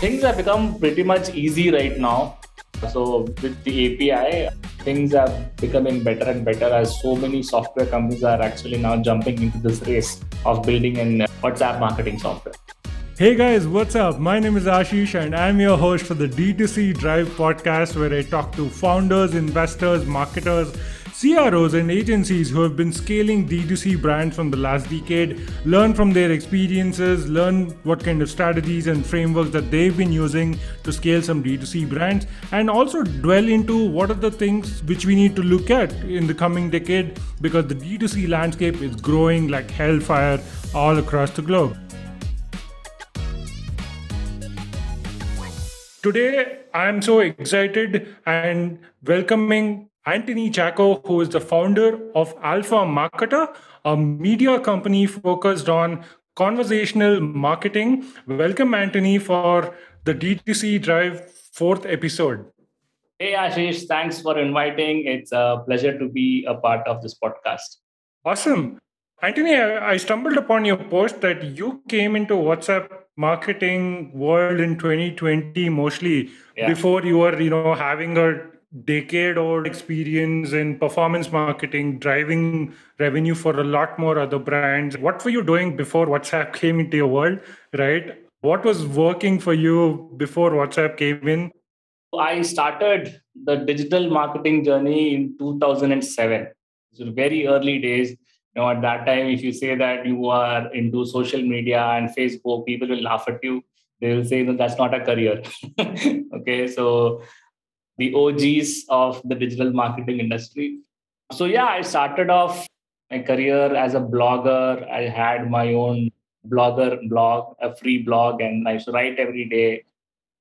Things have become pretty much easy right now. So with the API, things are becoming better and better as so many software companies are actually now jumping into this race of building in WhatsApp marketing software. Hey guys, what's up? My name is Aashish and I'm your host for the D2C Drive podcast where I talk to founders, investors, marketers, CROs and agencies who have been scaling D2C brands from the last decade, learn from their experiences, learn what kind of strategies and frameworks that they've been using to scale some D2C brands, and also dwell into what are the things which we need to look at in the coming decade because the D2C landscape is growing like hellfire all across the globe. Today, I'm so excited and welcoming Antony Chacko, who is the founder of Alphamarketer, a media company focused on conversational marketing. Welcome, Antony, for the D2C Drive fourth episode. Hey, Aashish, thanks for inviting. It's a pleasure to be a part of this podcast. Awesome. Antony, I stumbled upon your post that you came into WhatsApp marketing world in 2020 mostly yeah. before you were, you know, having a decade old experience in performance marketing, driving revenue for a lot more other brands. What were you doing before WhatsApp came into your world, right? What was working for you before WhatsApp came in? I started the digital marketing journey in 2007. So very early days. You know, at that time, if you say that you are into social media and Facebook, people will laugh at you. They will say that that's not a career. okay, so the OGs of the digital marketing industry. So, yeah, I started off my career as a blogger. I had my own blogger blog, a free blog, and I used to write every day.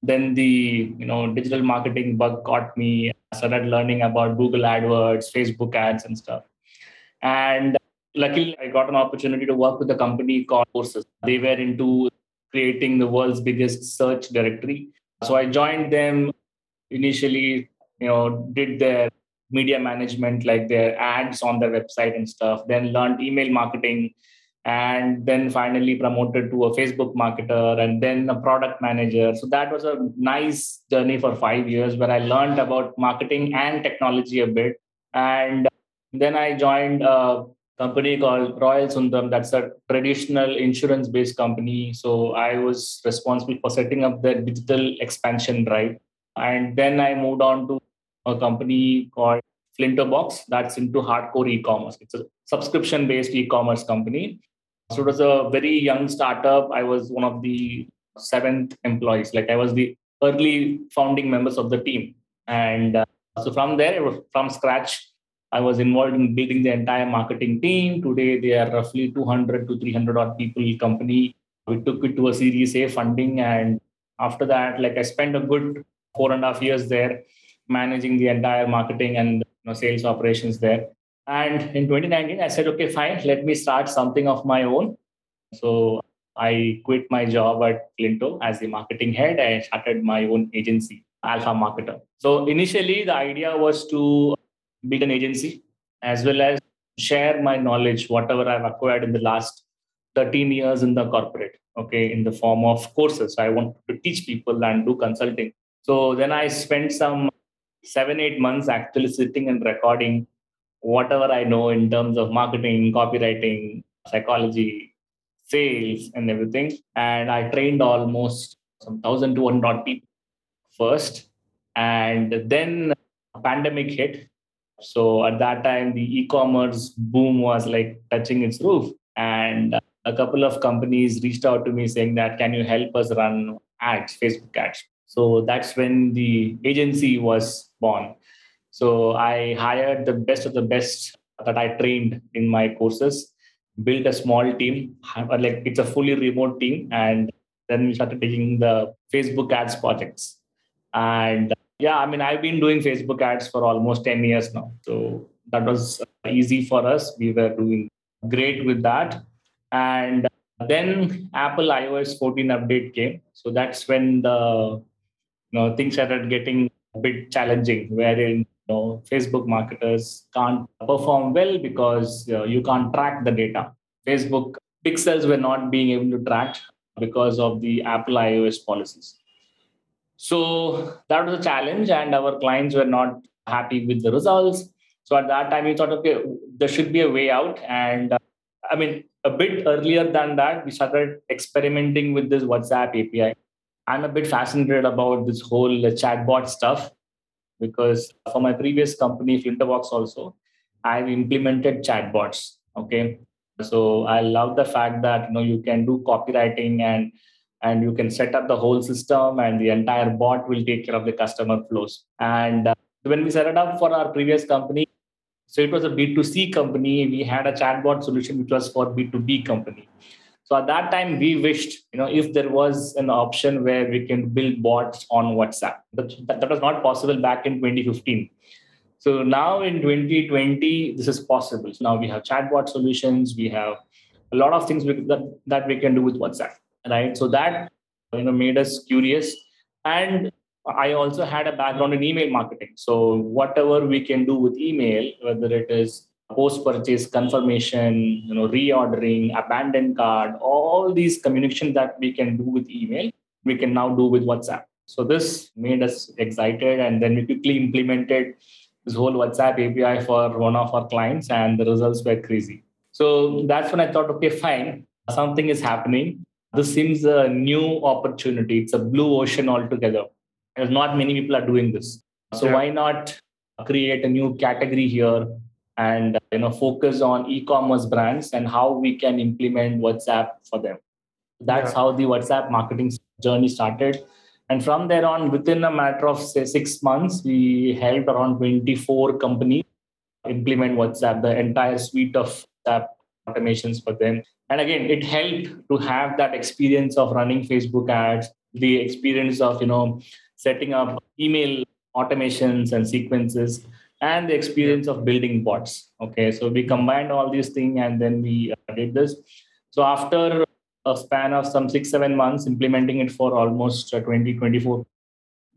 Then the you know digital marketing bug caught me. I started learning about Google AdWords, Facebook ads, and stuff. And luckily, I got an opportunity to work with a company called Courses. They were into creating the world's biggest search directory. So I joined them initially you know did their media management like their ads on their website and stuff then learned email marketing and then finally promoted to a facebook marketer and then a product manager. So that was a nice journey for 5 years where i learned about marketing and technology a bit. And then i joined a company called royal sundaram. That's a traditional insurance based company. So i was responsible for setting up the digital expansion drive and then I moved on to a company called Flintobox that's into hardcore e-commerce. It's a subscription-based e-commerce company. So it was a very young startup. I was one of the seventh employees. Like I was the early founding members of the team. And uh, so from there, from scratch, I was involved in building the entire marketing team. Today, they are roughly 200 to 300 odd people company. We took it to a Series A funding, and after that, like I spent a good four and a half years there, managing the entire marketing and you know, sales operations there. And in 2019, I said, okay, fine, let me start something of my own. So I quit my job at Flinto as the marketing head. I started my own agency, Alphamarketer. So initially, the idea was to build an agency as well as share my knowledge, whatever I've acquired in the last 13 years in the corporate, okay, in the form of courses. I want to teach people and do consulting. So then I spent some seven, eight months actually sitting and recording whatever I know in terms of marketing, copywriting, psychology, sales, and everything. And I trained almost some 1,200 people first. And then pandemic hit. So at that time, the e-commerce boom was like touching its roof. And a couple of companies reached out to me saying that, can you help us run ads, Facebook ads? So that's when the agency was born. So I hired the best of the best that I trained in my courses, built a small team, uh, like it's a fully remote team, and then we started taking the Facebook ads projects. And yeah, I mean, I've been doing Facebook ads for almost 10 years now. So that was uh, easy for us. We were doing great with that. And then Apple iOS 14 update came. So that's when the know, things started getting a bit challenging, wherein you know, Facebook marketers can't perform well because you can't track the data. Facebook pixels were not being able to track because of the Apple iOS policies. So that was a challenge, and our clients were not happy with the results. So at that time, we thought, okay, there should be a way out. And uh, I mean, a bit earlier than that, we started experimenting with this WhatsApp API. I'm a bit fascinated about this whole chatbot stuff because for my previous company, Flintobox, also, I've implemented chatbots. Okay. So I love the fact that you know you can do copywriting and and you can set up the whole system and the entire bot will take care of the customer flows. And uh, when we set it up for our previous company, so it was a B2C company. We had a chatbot solution which was for B2B company. So at that time, we wished, you know, if there was an option where we can build bots on WhatsApp. But that, that was not possible back in 2015. So now in 2020, this is possible. So now we have chatbot solutions. We have a lot of things that, that we can do with WhatsApp, right? So that you know made us curious. And I also had a background in email marketing. So whatever we can do with email, whether it is post-purchase confirmation, you know, reordering, abandoned cart all these communication that we can do with email, we can now do with WhatsApp. So this made us excited, and then we quickly implemented this whole WhatsApp API for one of our clients, and the results were crazy. So that's when I thought, okay, fine, something is happening. This seems a new opportunity. It's a blue ocean altogether there's not many people are doing this. So yeah. why not create a new category here and uh, you know focus on e-commerce brands and how we can implement WhatsApp for them. That's yeah. how the WhatsApp marketing journey started. And from there on, within a matter of say six months, we helped around 24 companies implement WhatsApp, the entire suite of WhatsApp automations for them. And again, it helped to have that experience of running Facebook ads, the experience of you know setting up email automations and sequences and the experience of building bots okay so we combined all these things and then we uh, did this. So after a span of some six seven months implementing it for almost uh, 2024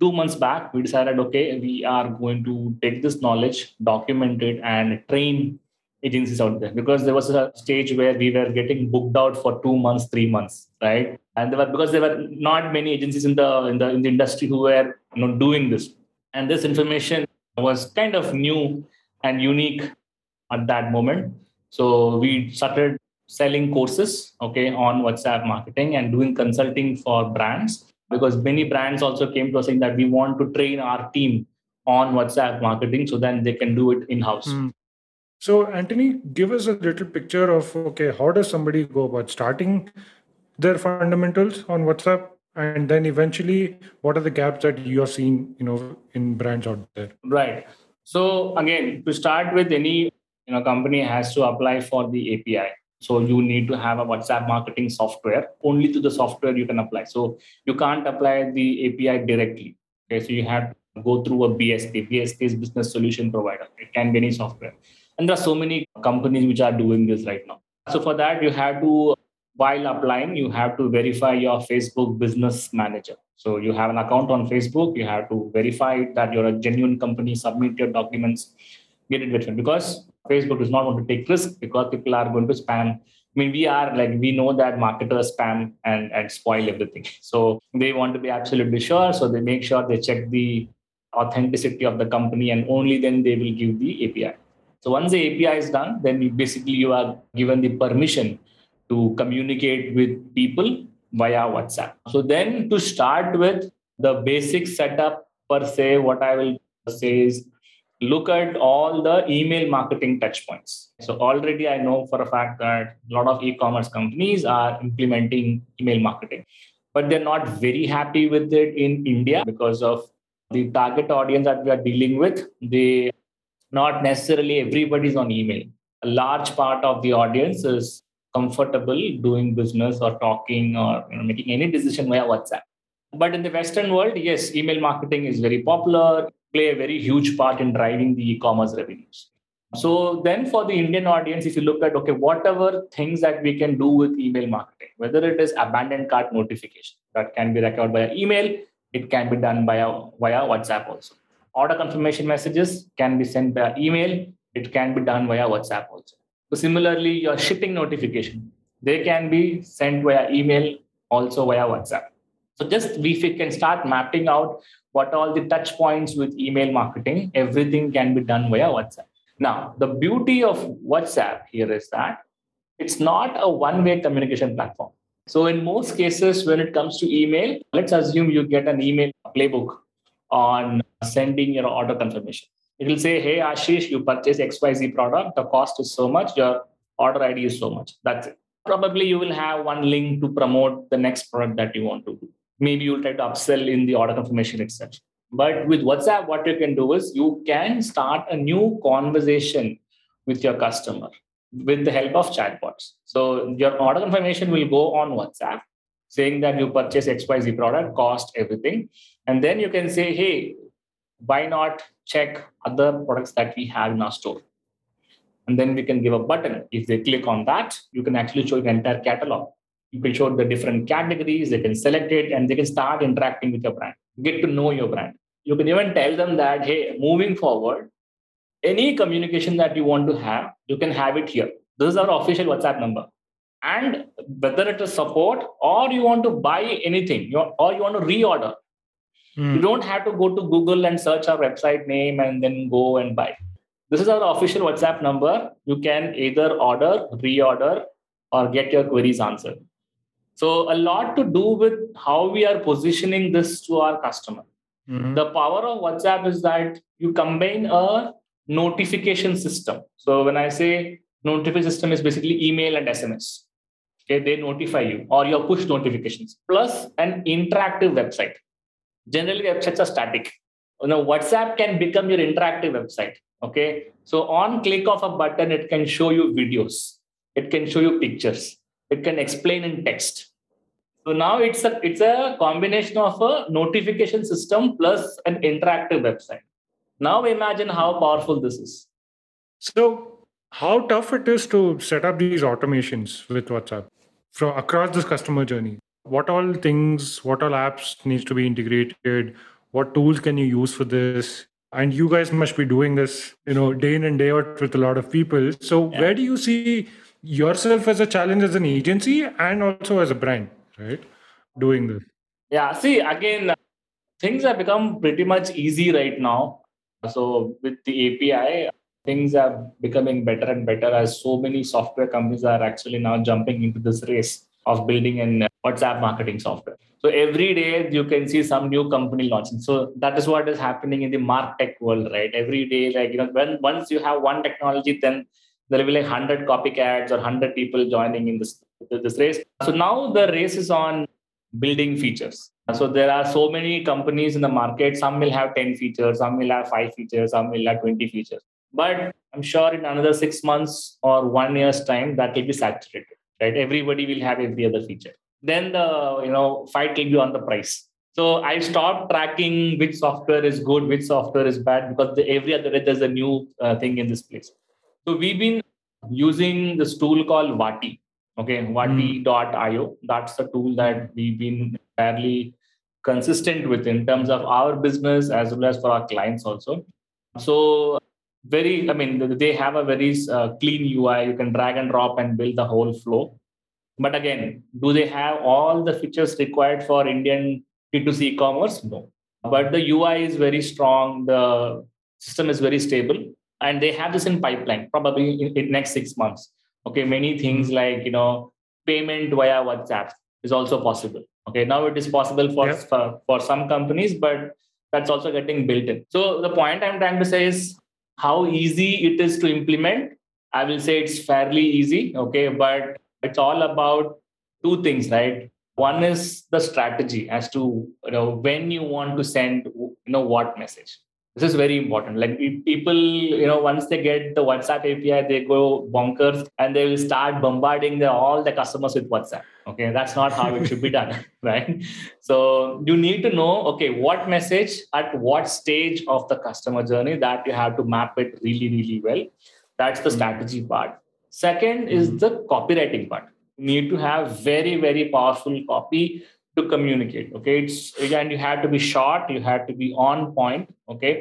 two months back we decided okay we are going to take this knowledge document it and train agencies out there. Because there was a stage where we were getting booked out for two months three months right? And there were because there were not many agencies in the in the in the industry who were you know doing this. And this information was kind of new and unique at that moment. So we started selling courses okay on whatsapp marketing and doing consulting for brands because many brands also came to us saying that we want to train our team on whatsapp marketing so then they can do it in house mm. So, Antony, give us a little picture of okay, how does somebody go about starting their fundamentals on WhatsApp, and then eventually, what are the gaps that you're seeing, you know, in brands out there? Right. So, again, to start with, any you know company has to apply for the API. So you need to have a WhatsApp marketing software. Only to the software you can apply. So you can't apply the API directly. Okay, so you have to go through a BSP. BSP is business solution provider. It can be any software. And there are so many companies which are doing this right now. So for that, you have to, while applying, you have to verify your Facebook business manager. So you have an account on Facebook, you have to verify that you're a genuine company, submit your documents, get it verified. Because Facebook does not want to take risk because people are going to spam. I mean, we are like we know that marketers spam and, and spoil everything. So they want to be absolutely sure. So they make sure they check the authenticity of the company and only then they will give the API. So once the API is done, then you basically you are given the permission to communicate with people via WhatsApp. So then to start with the basic setup per se, what I will say is look at all the email marketing touchpoints. So already I know for a fact that a lot of e-commerce companies are implementing email marketing, but they're not very happy with it in India because of the target audience that we are dealing with. They not necessarily everybody's on email. A large part of the audience is comfortable doing business or talking or you know, making any decision via WhatsApp. But in the Western world, yes, email marketing is very popular, play a very huge part in driving the e-commerce revenues. So then for the Indian audience, if you look at okay, whatever things that we can do with email marketing, whether it is abandoned cart notification that can be recorded by email, it can be done via via WhatsApp also order confirmation messages can be sent by email. It can be done via WhatsApp also. So similarly, your shipping notification, they can be sent via email also via WhatsApp. So just we can start mapping out what all the touch points with email marketing, everything can be done via WhatsApp. Now, the beauty of WhatsApp here is that it's not a one-way communication platform. So in most cases, when it comes to email, let's assume you get an email playbook on sending your order confirmation. It will say, hey, Aashish, you purchase XYZ product. The cost is so much. Your order ID is so much. That's it. Probably you will have one link to promote the next product that you want to do. Maybe you'll try to upsell in the order confirmation itself. But with WhatsApp, what you can do is you can start a new conversation with your customer with the help of chatbots. So your order confirmation will go on WhatsApp saying that you purchase XYZ product, cost, everything. And then you can say, hey, why not check other products that we have in our store? And then we can give a button. If they click on that, you can actually show the entire catalog. You can show the different categories, they can select it, and they can start interacting with your brand, get to know your brand. You can even tell them that, hey, moving forward, any communication that you want to have, you can have it here. This is our official WhatsApp number. And whether it is support or you want to buy anything or you want to reorder, mm. you don't have to go to Google and search our website name and then go and buy. This is our official WhatsApp number. You can either order, reorder, or get your queries answered. So, a lot to do with how we are positioning this to our customer. Mm-hmm. The power of WhatsApp is that you combine a notification system. So when I say notification system is basically email and SMS. Okay, they notify you or your push notifications plus an interactive website. Generally, websites are static. Know, WhatsApp can become your interactive website. Okay, so on click of a button, it can show you videos, it can show you pictures, it can explain in text. So now it's a it's a combination of a notification system plus an interactive website. Now imagine how powerful this is. So, how tough it is to set up these automations with WhatsApp from across this customer journey? What all things, what all apps needs to be integrated? What tools can you use for this? And you guys must be doing this, you know, day in and day out with a lot of people. So, yeah. where do you see yourself as a challenge as an agency and also as a brand, right? Doing this. Yeah. See, again, things have become pretty much easy right now so with the API, things are becoming better and better as so many software companies are actually now jumping into this race of building an WhatsApp marketing software. So every day you can see some new company launching. So that is what is happening in the martech world, right? Every day, like you know, when once you have one technology, then there will be like hundred copycats or hundred people joining in this this race. So now the race is on building features. So there are so many companies in the market. Some will have 10 features, some will have five features, some will have 20 features. But I'm sure in another six months or one year's time, that will be saturated, right? Everybody will have every other feature. Then the you know fight will be on the price. So I stopped tracking which software is good, which software is bad, because the, every other day there's a new uh, thing in this place. So we've been using this tool called Wati. Okay, Wati.io. Mm. That's the tool that we've been fairly consistent with in terms of our business as well as for our clients also. So very, I mean, they have a very uh, clean UI. You can drag and drop and build the whole flow. But again, do they have all the features required for Indian D2C e-commerce? No. But the UI is very strong. The system is very stable, and they have this in pipeline probably in, in next six months. Okay, many things like you know payment via WhatsApp is also possible. Okay, now it is possible for, for, for some companies, but that's also getting built in. So the point I'm trying to say is how easy it is to implement. I will say it's fairly easy. Okay, but it's all about two things, right? One is the strategy as to you know when you want to send you know what message this is very important. Like people you know once they get the whatsapp api they go bonkers and they will start bombarding the, all the customers with whatsapp. Okay? That's not how it should be done right? So you need to know okay what message at what stage of the customer journey that you have to map it really really well. That's the hmm. strategy part. Second is hmm. the copywriting part. You need to have very very powerful copy to communicate okay it's again you have to be short you have to be on point okay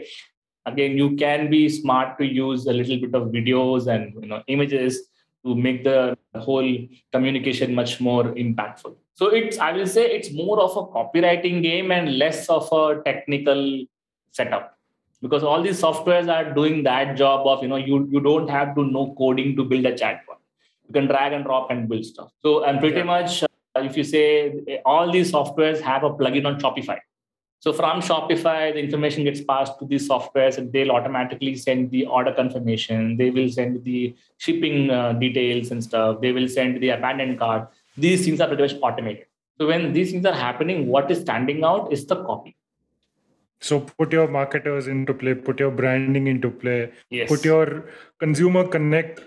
again you can be smart to use a little bit of videos and you know images to make the whole communication much more impactful So it's I will say it's more of a copywriting game and less of a technical setup because all these softwares are doing that job of you know you you don't have to know coding to build a chatbot. You can drag and drop and build stuff. So and pretty yeah. much if you say all these softwares have a plugin on Shopify. So from Shopify, the information gets passed to these softwares and they'll automatically send the order confirmation. They will send the shipping uh, details and stuff. They will send the abandoned cart. These things are pretty much automated. So when these things are happening, what is standing out is the copy. So put your marketers into play, put your branding into play, yes. put your consumer connect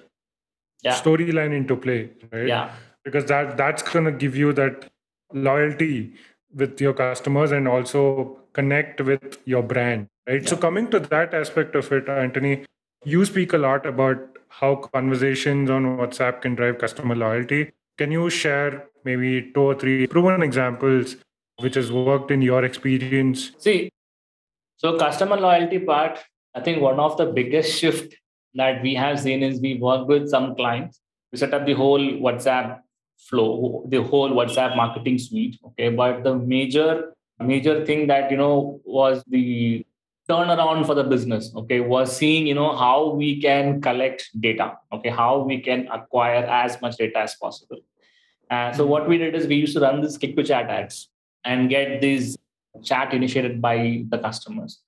yeah. storyline into play, right? Yeah. Because that that's gonna give you that loyalty with your customers and also connect with your brand right? Yeah. so coming to that aspect of it antony you speak a lot about how conversations on whatsapp can drive customer loyalty. Can you share maybe two or three proven examples which has worked in your experience? See so customer loyalty part i think one of the biggest shift that we have seen is we work with some clients. We set up the whole whatsapp flow, the whole WhatsApp marketing suite. Okay, but the major major thing that you know was the turnaround for the business okay was seeing you know how we can collect data okay? How we can acquire as much data as possible. And so what we did is we used to run this click to chat ads and get these chat initiated by the customers.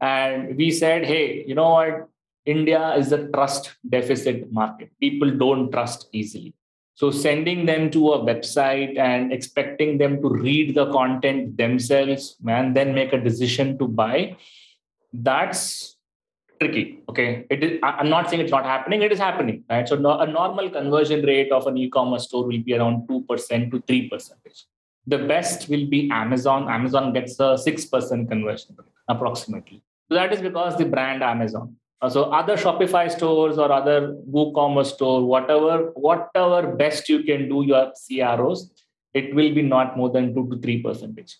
And we said hey you know what? India is a trust deficit market. People don't trust easily so sending them to a website and expecting them to read the content themselves and then make a decision to buy, that's tricky. Okay, it is. I'm not saying it's not happening. It is happening, right? So a normal conversion rate of an e-commerce store will be around two percent to three percent. The best will be Amazon. Amazon gets a six percent conversion rate approximately. So that is because the brand Amazon. Uh, so other Shopify stores or other WooCommerce store, whatever, whatever best you can do your CROs, it will be not more than two to three percentage.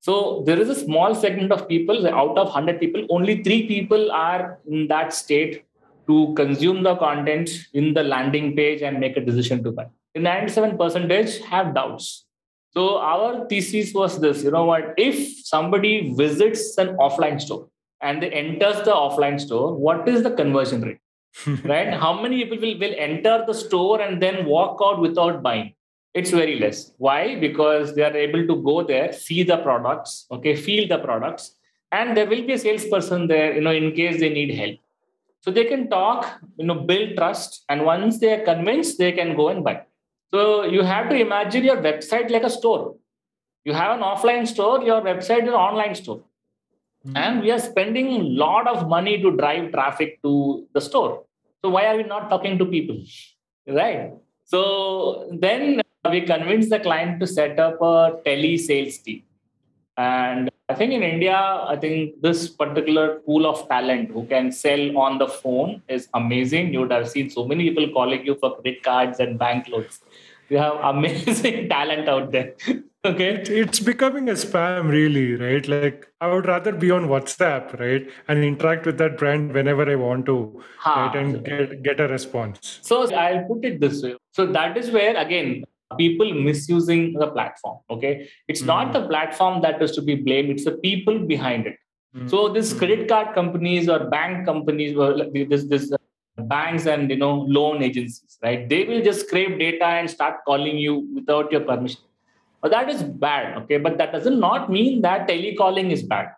So there is a small segment of people, out of 100 people, only three people are in that state to consume the content in the landing page and make a decision to buy. The 97 percentage have doubts. So our thesis was this, you know what, if somebody visits an offline store, and they enters the offline store, what is the conversion rate? right? How many people will, will enter the store and then walk out without buying? It's very less. Why? Because they are able to go there, see the products, okay, feel the products, and there will be a salesperson there, you know, in case they need help. So they can talk, you know, build trust, and once they are convinced, they can go and buy. So you have to imagine your website like a store. You have an offline store, your website is an online store Mm-hmm. And we are spending a lot of money to drive traffic to the store. So why are we not talking to people? Right. So then we convinced the client to set up a tele sales team. And I think in India, I think this particular pool of talent who can sell on the phone is amazing. You would have seen so many people calling you for credit cards and bank loans. You have amazing talent out there. okay it's becoming a spam really right like i would rather be on whatsapp right and interact with that brand whenever i want to ha. right and get, get a response so i'll put it this way so that is where again people misusing the platform okay it's mm. not the platform that is to be blamed it's the people behind it mm. so this hmm. credit card companies or bank companies were this this banks and you know loan agencies right they will just scrape data and start calling you without your permission but that is bad, okay? But that does not mean that telecalling is bad.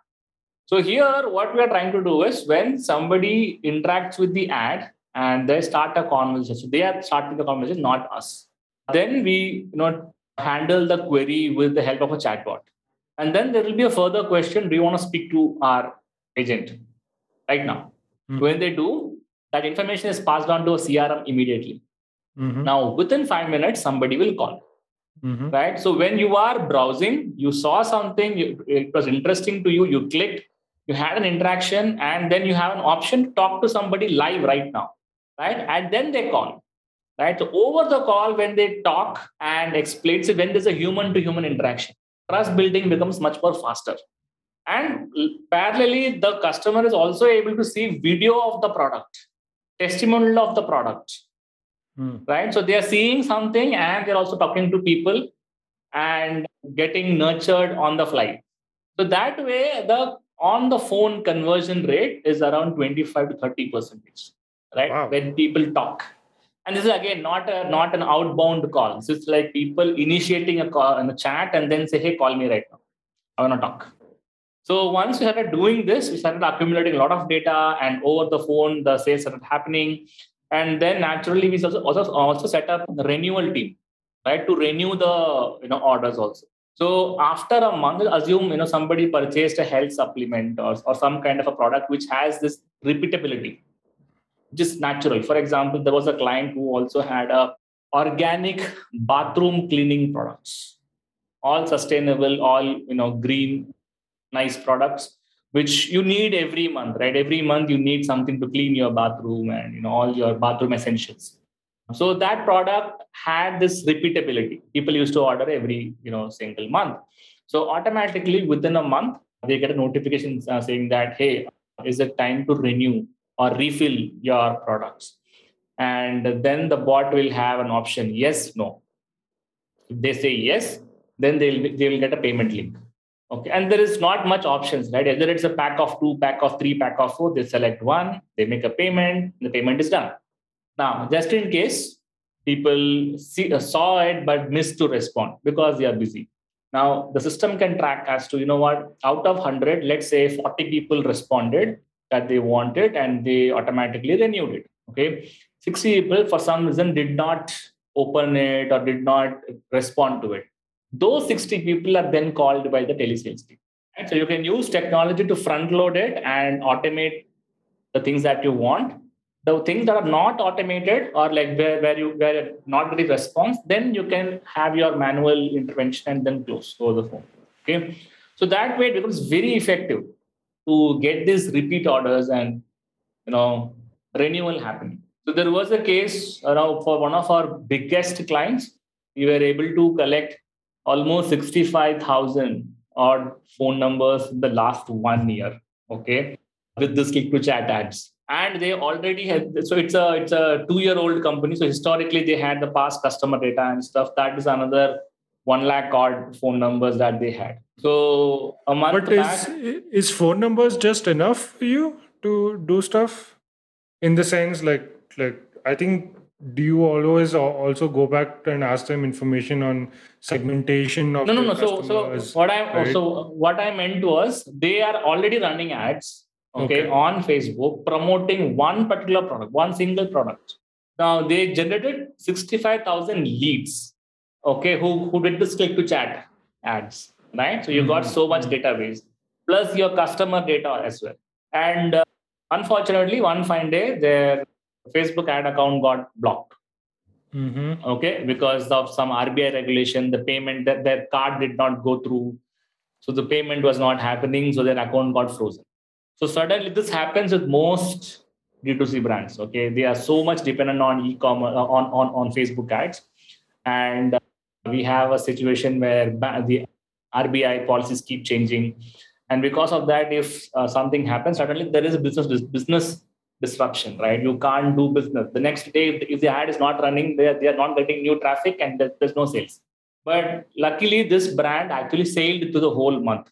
So here, what we are trying to do is when somebody interacts with the ad and they start a conversation, so they are starting the conversation, not us. Then we you know handle the query with the help of a chatbot. And then there will be a further question: Do you want to speak to our agent right now? Mm-hmm. When they do, that information is passed on to a CRM immediately. Mm-hmm. Now, within five minutes, somebody will call. Mm-hmm. Right. So when you are browsing, you saw something, it was interesting to you, you clicked, you had an interaction, and then you have an option to talk to somebody live right now. Right. And then they call. Right. So over the call, when they talk and explain, so when there's a human to human interaction, trust building becomes much more faster. And parallelly, the customer is also able to see video of the product, testimonial of the product, Hmm. right so they are seeing something and they're also talking to people and getting nurtured on the fly. So that way, the on the phone conversion rate is around 25 to 30 percentage, right? Wow. When people talk. And this is again not a not an outbound call. This is like people initiating a call in a chat and then say, hey, call me right now. I want to talk. So once we started doing this, we started accumulating a lot of data, and over the phone, the sales started happening. And then naturally, we also also, also set up a renewal team, right, to renew the you know orders also. So after a month, assume you know somebody purchased a health supplement or, or some kind of a product which has this repeatability, just natural. For example, there was a client who also had a organic bathroom cleaning products, all sustainable, all you know green, nice products which you need every month, right? Every month you need something to clean your bathroom and you know all your bathroom essentials. So that product had this repeatability. People used to order every you know single month. So automatically within a month they get a notification uh, saying that hey, is it time to renew or refill your products? And then the bot will have an option yes, no. If they say yes, then they'll they will get a payment link. Okay, and there is not much options, right? Either it's a pack of two, pack of three, pack of four. They select one, they make a payment, the payment is done. Now, just in case people see, uh, saw it but missed to respond because they are busy. Now, the system can track as to, you know what, out of 100, let's say 40 people responded that they wanted and they automatically renewed it. Okay. 60 people, for some reason, did not open it or did not respond to it. Those 60 people are then called by the telesales team. So you can use technology to front load it and automate the things that you want. The things that are not automated or like where, where you where not really response then you can have your manual intervention and then close over the phone. Okay? So that way it becomes very effective to get these repeat orders and you know renewal happening. So there was a case around for one of our biggest clients. We were able to collect almost 65000 odd phone numbers in the last one year okay with this click to chat ads. And they already had so it's a it's a two year old company. So historically they had the past customer data and stuff. That is another one lakh odd phone numbers that they had. So a month but back, is is phone numbers just enough for you to do stuff? In the sense like like i think do you always also go back and ask them information on segmentation of no no no so so what i right? so what i meant was they are already running ads okay, okay, on Facebook promoting one particular product, one single product. Now they generated 65,000 leads, okay, who, who did this click to chat ads, right? So you mm-hmm. got so much database plus your customer data as well. And uh, unfortunately, one fine day, their Facebook ad account got blocked. Mm-hmm. Okay, because of some RBI regulation, the payment that their card did not go through. So the payment was not happening. So their account got frozen. So suddenly this happens with most D2C brands. Okay, they are so much dependent on e-commerce uh, on on on Facebook ads, and uh, we have a situation where the RBI policies keep changing, and because of that, if uh, something happens, suddenly there is a business business disruption. Right, you can't do business. The next day, if the ad is not running, they are, they are not getting new traffic, and there's no sales. But luckily, this brand actually sailed through the whole month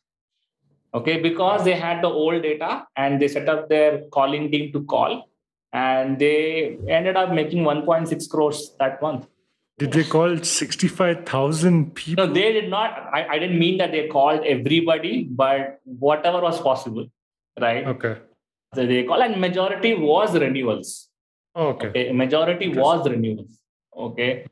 okay because they had the old data and they set up their calling team to call and they ended up making 1.6 crores that month did they call 65,000 people? No, they did not. I, I didn't mean that they called everybody, but whatever was possible, right? Okay. They call, and majority was renewals. Okay. okay. Majority was renewals. Okay.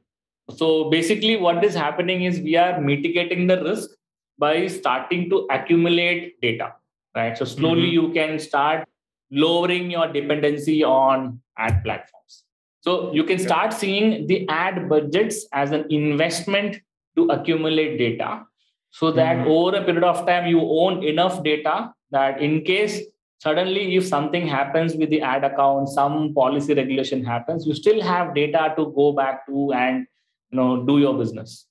So basically, what is happening is we are mitigating the risk by starting to accumulate data, right? So slowly mm-hmm. you can start lowering your dependency on ad platforms. So you can start seeing the ad budgets as an investment to accumulate data so that mm-hmm. over a period of time you own enough data that in case suddenly if something happens with the ad account some policy regulation happens you still have data to go back to and you know do your business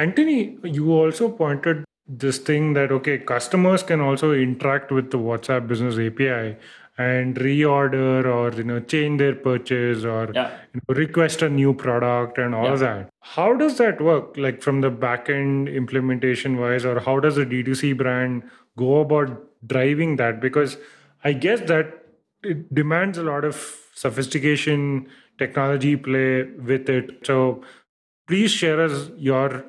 Antony, you also pointed this thing that okay customers can also interact with the whatsapp business api and reorder or you know change their purchase or Yeah. you know, request a new product and all Yeah. of that. How does that work? Like from the back end implementation wise, or how does a D2C brand go about driving that? Because I guess that it demands a lot of sophistication, technology play with it. So please share us your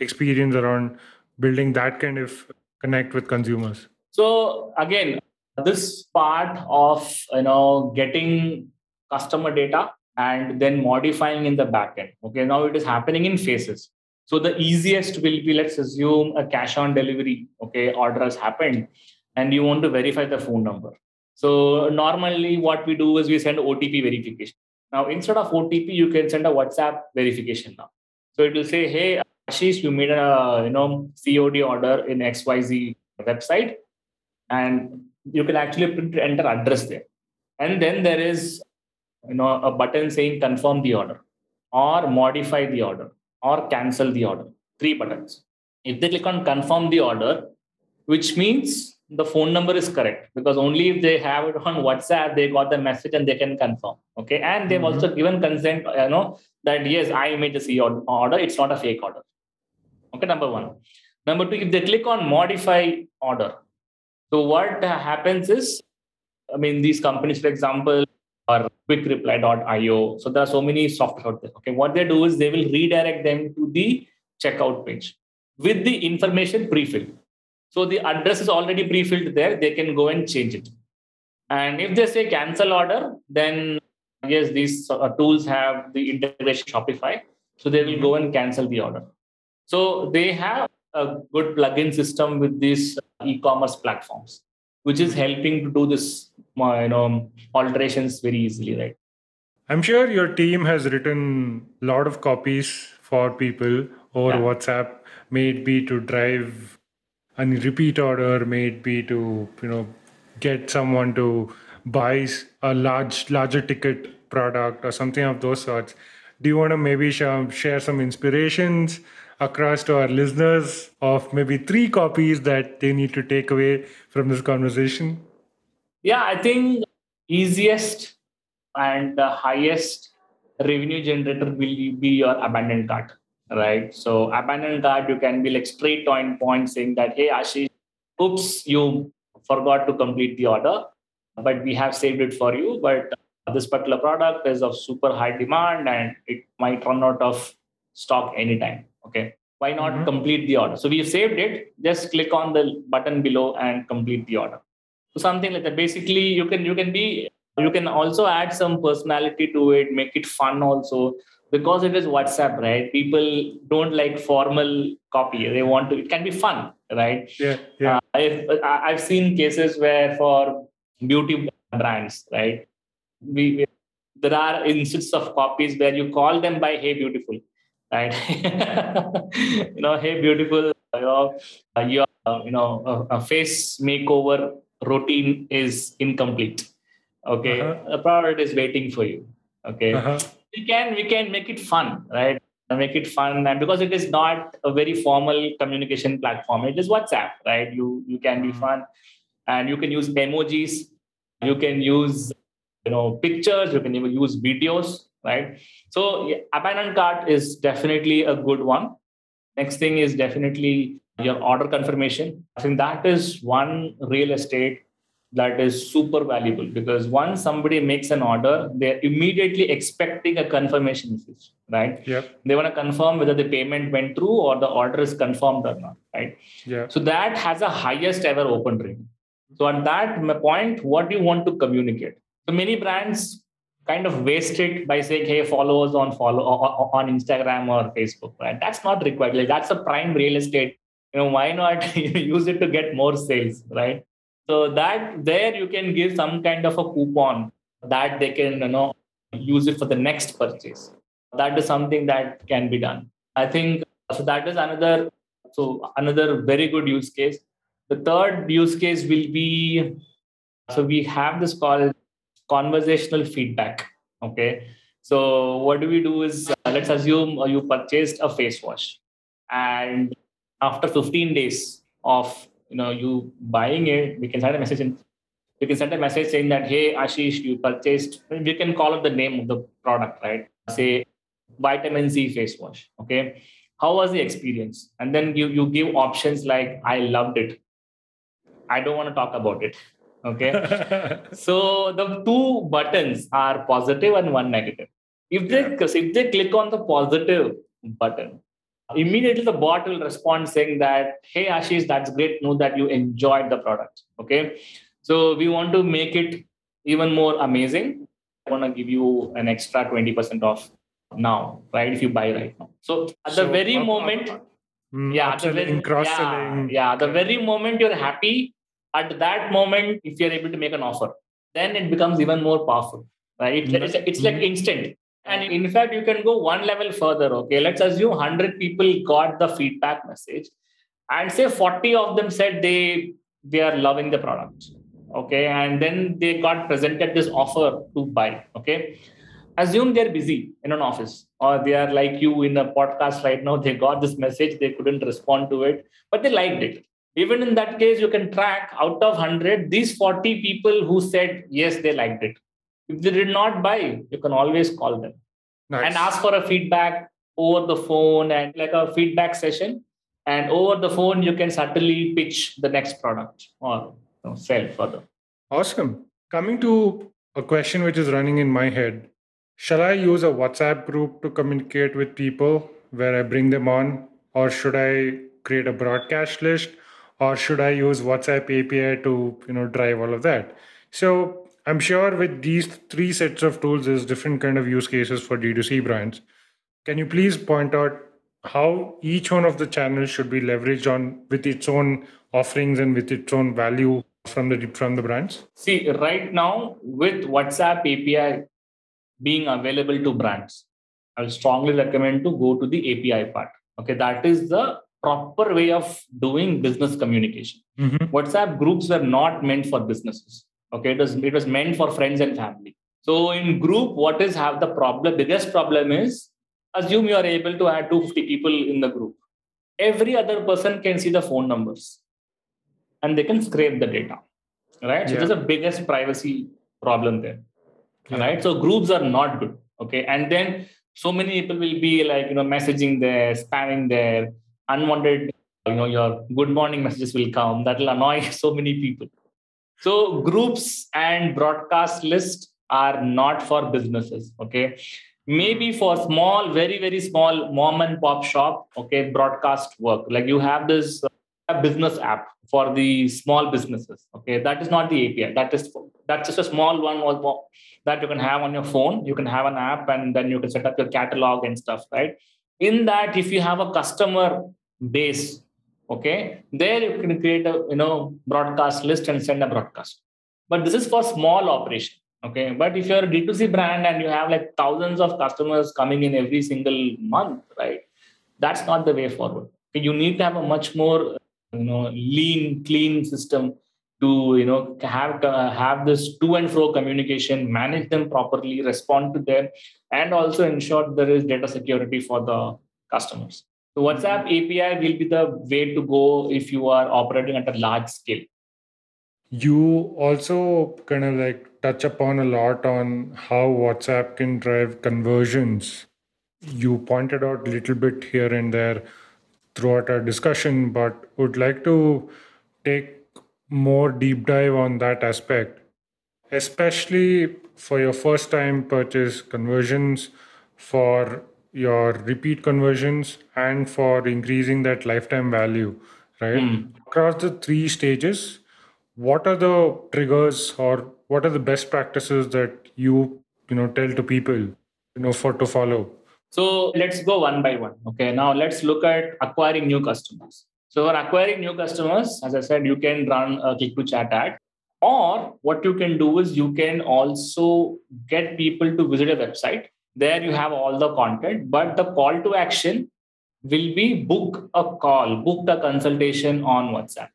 experience around building that kind of connect with consumers. So again, this part of you know getting customer data and then modifying in the backend. Okay, now it is happening in phases. So the easiest will be let's assume a cash on delivery. Okay, order has happened, and you want to verify the phone number. So normally, what we do is we send OTP verification. Now instead of OTP, you can send a WhatsApp verification now. So it will say, "Hey, Aashish, you made a you know COD order in XYZ website, and you can actually print, enter address there, and then there is you know a button saying confirm the order, or modify the order, or cancel the order. Three buttons. If they click on confirm the order, which means the phone number is correct because only if they have it on WhatsApp, they got the message and they can confirm. Okay. And they've Mhm. also given consent, you know, that yes, I made the C order, it's not a fake order. Okay, number one. Number two, if they click on modify order, so what happens is, I mean, these companies, for example, are quickreply.io. So there are so many software out there. Okay, what they do is they will redirect them to the checkout page with the information pre-filled. So the address is already pre-filled there. They can go and change it. And if they say cancel order, then yes, these uh, tools have the integration Shopify. So they will go and cancel the order. So they have a good plugin system with these e-commerce platforms, which is helping to do this, uh, you know, alterations very easily, right? I'm sure your team has written a lot of copies for people over Yeah. WhatsApp, may it be to drive a repeat order, may it be to you know get someone to buy a large larger ticket product or something of those sorts. Do you want to maybe share some inspirations across to our listeners of maybe three copies that they need to take away from this conversation? Yeah, I think easiest and the highest revenue generator will be your abandoned cart, right? So abandoned cart, you can be like straight on point saying that, hey, Aashish, oops, you forgot to complete the order, but we have saved it for you. But this particular product is of super high demand and it might run out of stock anytime. Okay. Why not Mhm. complete the order? So we have saved it. Just click on the button below and complete the order. So something like that. Basically, you can you can be you can also add some personality to it, make it fun also. Because it is WhatsApp, right? People don't like formal copy. They want to, it can be fun, right? Yeah, yeah. Uh, I've, I've seen cases where for beauty brands, right? We, we- there are instances of copies where you call them by "Hey, beautiful," right? you know, "Hey, beautiful," your uh, you know a, a face makeover routine is incomplete. Okay, Uh-huh. the product is waiting for you. Okay, Uh-huh. We can we can make it fun right? Make it fun and because it is not a very formal communication platform it is whatsapp right? You you can be Mhm. fun and you can use emojis you can use you know pictures you can even use videos right? So yeah, abandoned cart is definitely a good one. Next thing is definitely your order confirmation. I think that is one real estate that is super valuable because once somebody makes an order, they're immediately expecting a confirmation message, right? Yep. They want to confirm whether the payment went through or the order is confirmed or not, right? Yeah. So that has a highest ever open rate. So at that point, what do you want to communicate? So many brands kind of waste it by saying, "Hey, follow us on follow on Instagram or Facebook." Right? That's not required. Like that's a prime real estate. You know, why not use it to get more sales, right? So that there you can give some kind of a coupon that they can you know use it for the next purchase. That is something that can be done. I think so. That is another so another very good use case. The third use case will be so we have this called conversational feedback. Okay. So what do we do is uh, let's assume uh, you purchased a face wash, and after 15 days of you know you buying it, we can send a message in you can send a message saying that, hey, Aashish, you purchased, we can call it the name of the product, right? Say vitamin C face wash. Okay. How was the experience? And then you, you give options like, I loved it. I don't want to talk about it. Okay. so the two buttons are positive and one negative. If they, if they click on the positive button, immediately the bot will respond saying that, hey, Aashish, that's great. Know that you enjoyed the product. Okay. So we want to make it even more amazing. I want to give you an extra 20% off now, right? If you buy right now. So at so, the very uh, moment, mm, yeah, the very, yeah, yeah, the very moment you're happy, at that moment, if you're able to make an offer, then it becomes even more powerful, right? Mm-hmm. It's, it's like instant. And in fact, you can go one level further. Okay, let's assume 100 people got the feedback message, and say 40 of them said they they are loving the product okay? And then they got presented this offer to buy okay? Assume they're busy in an office or they are like you in a podcast right now they got this message they couldn't respond to it but they liked it. Even in that case you can track out of 100 these 40 people who said yes they liked it if they did not buy you can always call them nice. and ask for a feedback over the phone and like a feedback session and over the phone you can certainly pitch the next product or know, sell further. Awesome. Coming to a question which is running in my head Shall I use a WhatsApp group to communicate with people where I bring them on? Or should I create a broadcast list? Or should I use WhatsApp API to you know drive all of that? So I'm sure with these three sets of tools, there's different kind of use cases for D2C brands. Can you please point out how each one of the channels should be leveraged on with its own offerings and with its own value from the from the brands? See, right now with WhatsApp API being available to brands, I will strongly recommend to go to the API part. Okay, that is the proper way of doing business communication. Mm-hmm. WhatsApp groups were not meant for businesses. Okay, it was it was meant for friends and family. So in group, what is have the problem? Biggest problem is assume you are able to add 250 people in the group. Every other person can see the phone numbers and they can scrape the data right so yeah. there's a biggest privacy problem there yeah. right so groups are not good okay and then so many people will be like you know messaging there spamming there unwanted you know your good morning messages will come that will annoy so many people so groups and broadcast lists are not for businesses okay maybe for small very very small mom and pop shop okay broadcast work like you have this uh, business app for the small businesses. Okay, that is not the API. That is that's just a small one that you can have on your phone. You can have an app, and then you can set up your catalog and stuff. Right. In that, if you have a customer base, okay, there you can create a you know broadcast list and send a broadcast. But this is for small operation. Okay, but if you're a D2C brand and you have like thousands of customers coming in every single month, right? That's not the way forward. You need to have a much more you know lean clean system to you know have uh, have this to and fro communication manage them properly respond to them and also ensure there is data security for the customers so whatsapp api will be the way to go if you are operating at a large scale. You also kind of like touch upon a lot on how whatsapp can drive conversions. You pointed out a little bit here and there throughout our discussion, but would like to take more deep dive on that aspect, especially for your first time purchase conversions, for your repeat conversions, and for increasing that lifetime value, right? Mm. Across the three stages, what are the triggers or what are the best practices that you you know tell to people you know for to follow so let's go one by one. Okay. Now let's look at acquiring new customers. So for acquiring new customers, as I said, you can run a click to chat ad. Or what you can do is you can also get people to visit a website. There you have all the content, but the call to action will be book a call, book a consultation on WhatsApp.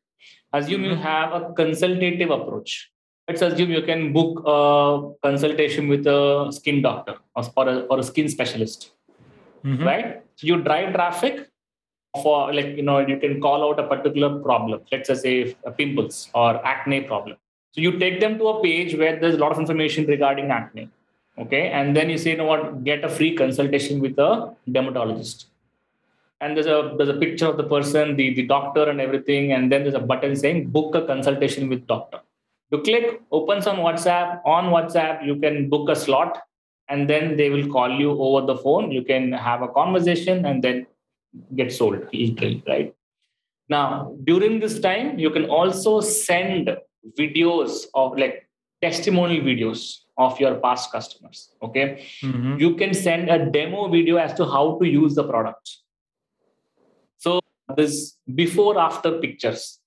Assume you mm-hmm. have a consultative approach. Let's assume you can book a consultation with a skin doctor or a, or a skin specialist mm-hmm. right? So you drive traffic for like you know you can call out a particular problem. Let's just say pimples or acne problem. So you take them to a page where there's a lot of information regarding acne. Okay. And then you say, you know what, get a free consultation with a dermatologist. And there's a there's a picture of the person, the, the doctor and everything. And then there's a button saying book a consultation with doctor. You click, opens on WhatsApp. On WhatsApp, you can book a slot and then they will call you over the phone. You can have a conversation and then get sold literally, right? Now, during this time, you can also send videos of like testimonial videos of your past customers. Okay. Mm-hmm. You can send a demo video as to how to use the product. So, this before after pictures,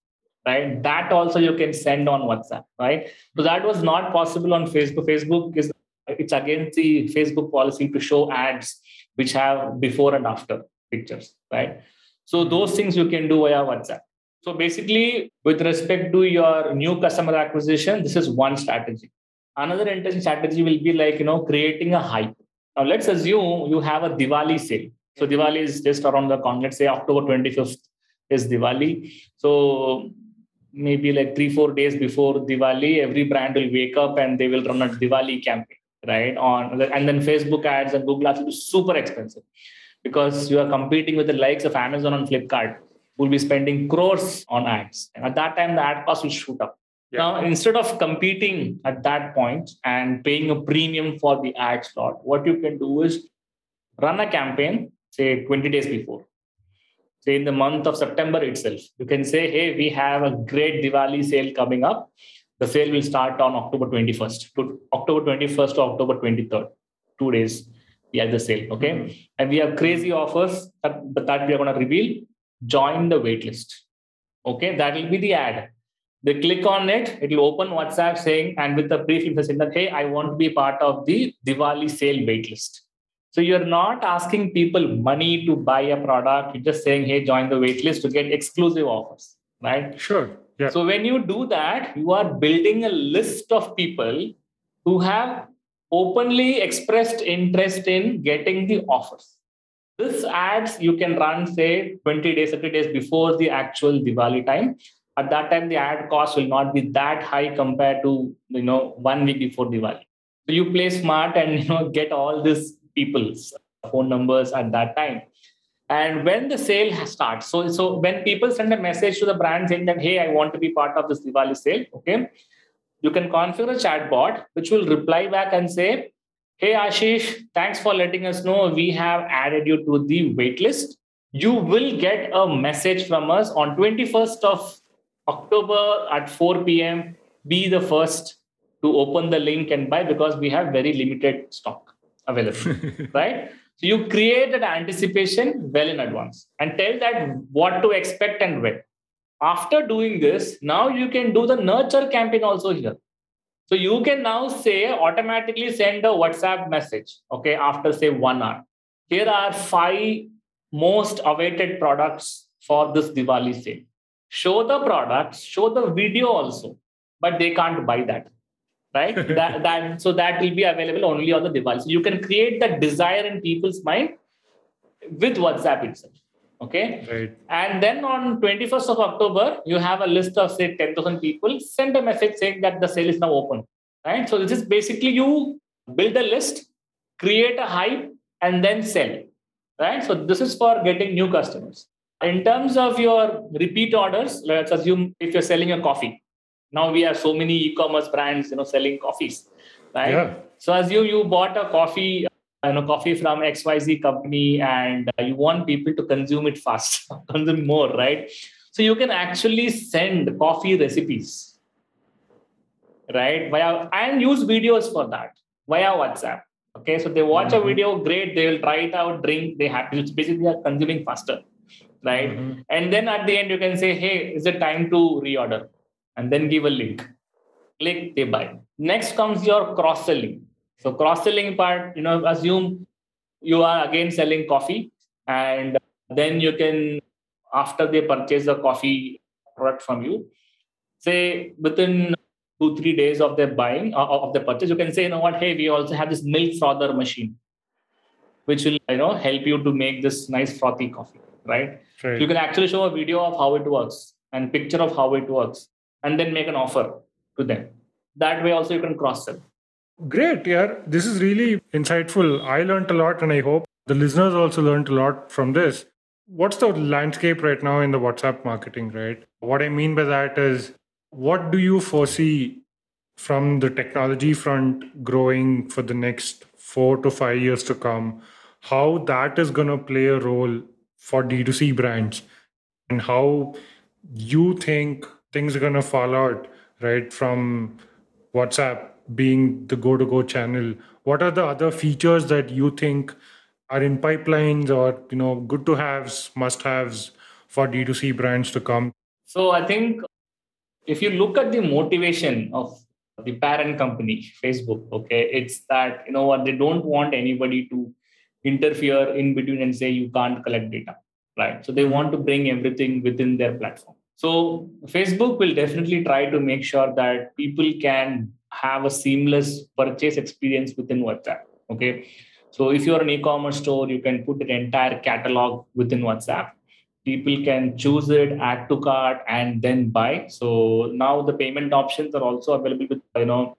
right? That also you can send on WhatsApp, right? So, that was not possible on Facebook. Facebook is it's against the Facebook policy to show ads which have before and after pictures, right? So those things you can do via WhatsApp. So basically, with respect to your new customer acquisition, this is one strategy. Another interesting strategy will be like you know creating a hype. Now let's assume you have a Diwali sale. So Diwali is just around the corner. Let's say October 25th is Diwali. So maybe like three, four days before Diwali, every brand will wake up and they will run a Diwali campaign right on and then facebook ads and google ads will be super expensive because you are competing with the likes of amazon and flipkart who will be spending crores on ads and at that time the ad cost will shoot up yeah. now instead of competing at that point and paying a premium for the ad slot what you can do is run a campaign say 20 days before say in the month of september itself you can say hey we have a great diwali sale coming up the sale will start on October 21st to October 21st to October 23rd, two days. We have the sale, okay? Mm-hmm. And we have crazy offers that, that we are going to reveal. Join the waitlist, okay? That will be the ad. They click on it, it will open WhatsApp saying, and with the brief information that, hey, I want to be part of the Diwali sale waitlist. So you're not asking people money to buy a product. You're just saying, hey, join the waitlist to get exclusive offers, right? Sure. Yeah. So when you do that, you are building a list of people who have openly expressed interest in getting the offers. This ads you can run, say, 20 days, 30 days before the actual Diwali time. At that time, the ad cost will not be that high compared to you know one week before Diwali. So you play smart and you know get all these people's phone numbers at that time and when the sale starts so so when people send a message to the brand saying that hey i want to be part of this diwali sale okay you can configure a chatbot which will reply back and say hey aashish thanks for letting us know we have added you to the waitlist you will get a message from us on 21st of october at 4 p.m be the first to open the link and buy because we have very limited stock available right so you create that anticipation well in advance and tell that what to expect and when. After doing this, now you can do the nurture campaign also here. So you can now say automatically send a WhatsApp message, okay, after say one hour. Here are five most awaited products for this Diwali sale. Show the products, show the video also, but they can't buy that right? that, that so that will be available only on the device. So you can create that desire in people's mind with WhatsApp itself. Okay. Right. And then on 21st of October, you have a list of say 10,000 people. Send a message saying that the sale is now open. Right. So this is basically you build a list, create a hype, and then sell. Right. So this is for getting new customers. In terms of your repeat orders, let's assume if you're selling a coffee, now we have so many e-commerce brands you know selling coffees right? Yeah. so as you you bought a coffee you know coffee from xyz company and uh, you want people to consume it fast consume more right? So you can actually send coffee recipes right? Via and use videos for that via whatsapp okay? So they watch mm-hmm. a video great they will try it out drink they have it's basically are consuming faster right mm-hmm. and then at the end you can say hey is it time to reorder and then give a link. Click, they buy. Next comes your cross selling. So cross selling part, you know, assume you are again selling coffee, and then you can, after they purchase the coffee product from you, say within two three days of their buying uh, of the purchase, you can say, you know what, hey, we also have this milk frother machine, which will you know help you to make this nice frothy coffee, right? Right. You can actually show a video of how it works and picture of how it works and then make an offer to them. That way, also, you can cross sell. Great. Yeah. This is really insightful. I learned a lot, and I hope the listeners also learned a lot from this. What's the landscape right now in the WhatsApp marketing, right? What I mean by that is, what do you foresee from the technology front growing for the next four to five years to come? How that is going to play a role for D2C brands and how you think things are going to fall out, right, from WhatsApp being the go to go channel? What are the other features that you think are in pipelines or you know good to haves must haves for d2c brands to come so i think if you look at the motivation of the parent company facebook okay it's that you know what they don't want anybody to interfere in between and say you can't collect data right so they want to bring everything within their platform so facebook will definitely try to make sure that people can have a seamless purchase experience within whatsapp okay so if you're an e-commerce store, you can put an entire catalog within WhatsApp. People can choose it, add to cart, and then buy. So now the payment options are also available with you know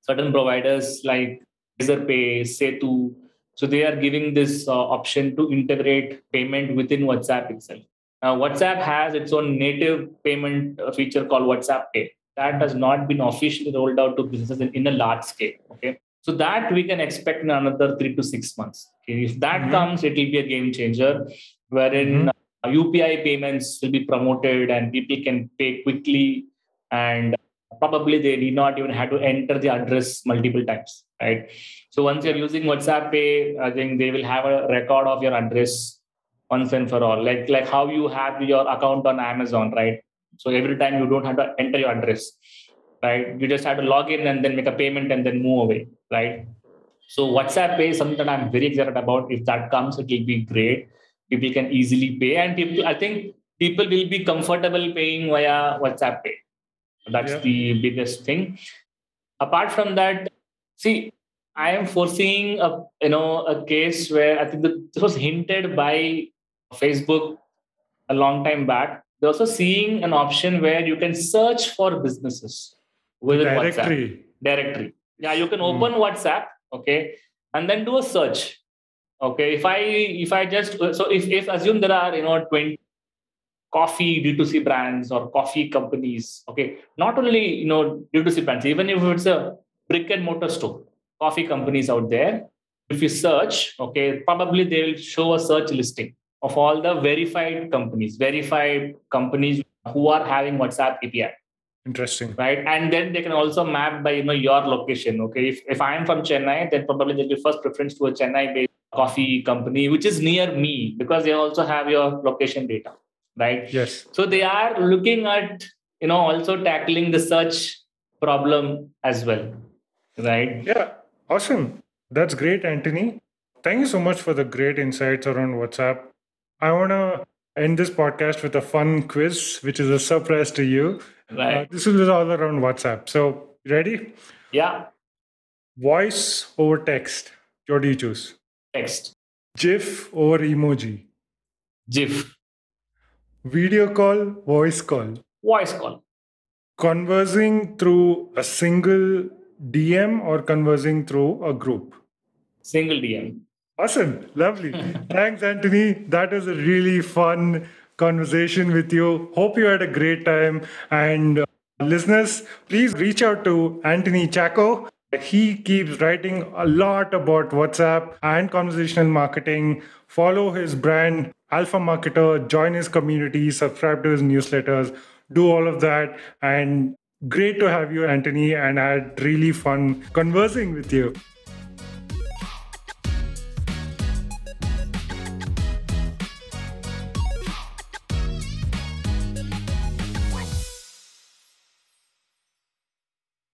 certain providers like Razorpay, Setu. So they are giving this uh, option to integrate payment within WhatsApp itself. Now WhatsApp has its own native payment uh, feature called WhatsApp Pay. That has not been officially rolled out to businesses in, in a large scale. Okay so that we can expect in another three to six months. Okay? If that mm-hmm. comes, it will be a game changer, wherein mm-hmm. uh, UPI payments will be promoted and people can pay quickly, and probably they need not even have to enter the address multiple times, right? So once you're using WhatsApp Pay, I think they will have a record of your address once and for all, like like how you have your account on Amazon, right? So every time you don't have to enter your address right? You just have to log in and then make a payment and then move away, right? So WhatsApp Pay is something that I'm very excited about. If that comes, it will be great. People can easily pay, and people, I think people will be comfortable paying via WhatsApp Pay. That's yeah. the biggest thing. Apart from that, see, I am foreseeing a you know a case where I think this was hinted by Facebook a long time back. They're also seeing an option where you can search for businesses within directory. WhatsApp. Directory. Yeah, you can open mm. WhatsApp, okay, and then do a search. Okay, if I if I just so if if assume there are you know 20 coffee D2C brands or coffee companies, okay, not only you know D2C brands, even if it's a brick and mortar store, coffee companies out there, if you search, okay, probably they will show a search listing of all the verified companies, verified companies who are having WhatsApp API. Interesting. Right. And then they can also map by you know your location. Okay. If if I am from Chennai, then probably there'll be first preference to a Chennai based coffee company, which is near me because they also have your location data. Right. Yes. So they are looking at, you know, also tackling the search problem as well. Right. Yeah. Awesome. That's great, Antony. Thank you so much for the great insights around WhatsApp. I want to end this podcast with a fun quiz, which is a surprise to you. Right. Uh, this is all around WhatsApp. So, ready? Yeah. Voice over text. What do you choose? Text. GIF over emoji. GIF. Video call, voice call. Voice call. Conversing through a single DM or conversing through a group? Single DM. Awesome. Lovely. Thanks, Antony. That was a really fun conversation with you. Hope you had a great time. And uh, listeners, please reach out to Antony Chacko. He keeps writing a lot about WhatsApp and conversational marketing. Follow his brand, Alphamarketer, join his community, subscribe to his newsletters, do all of that. And great to have you, Antony. And I had really fun conversing with you.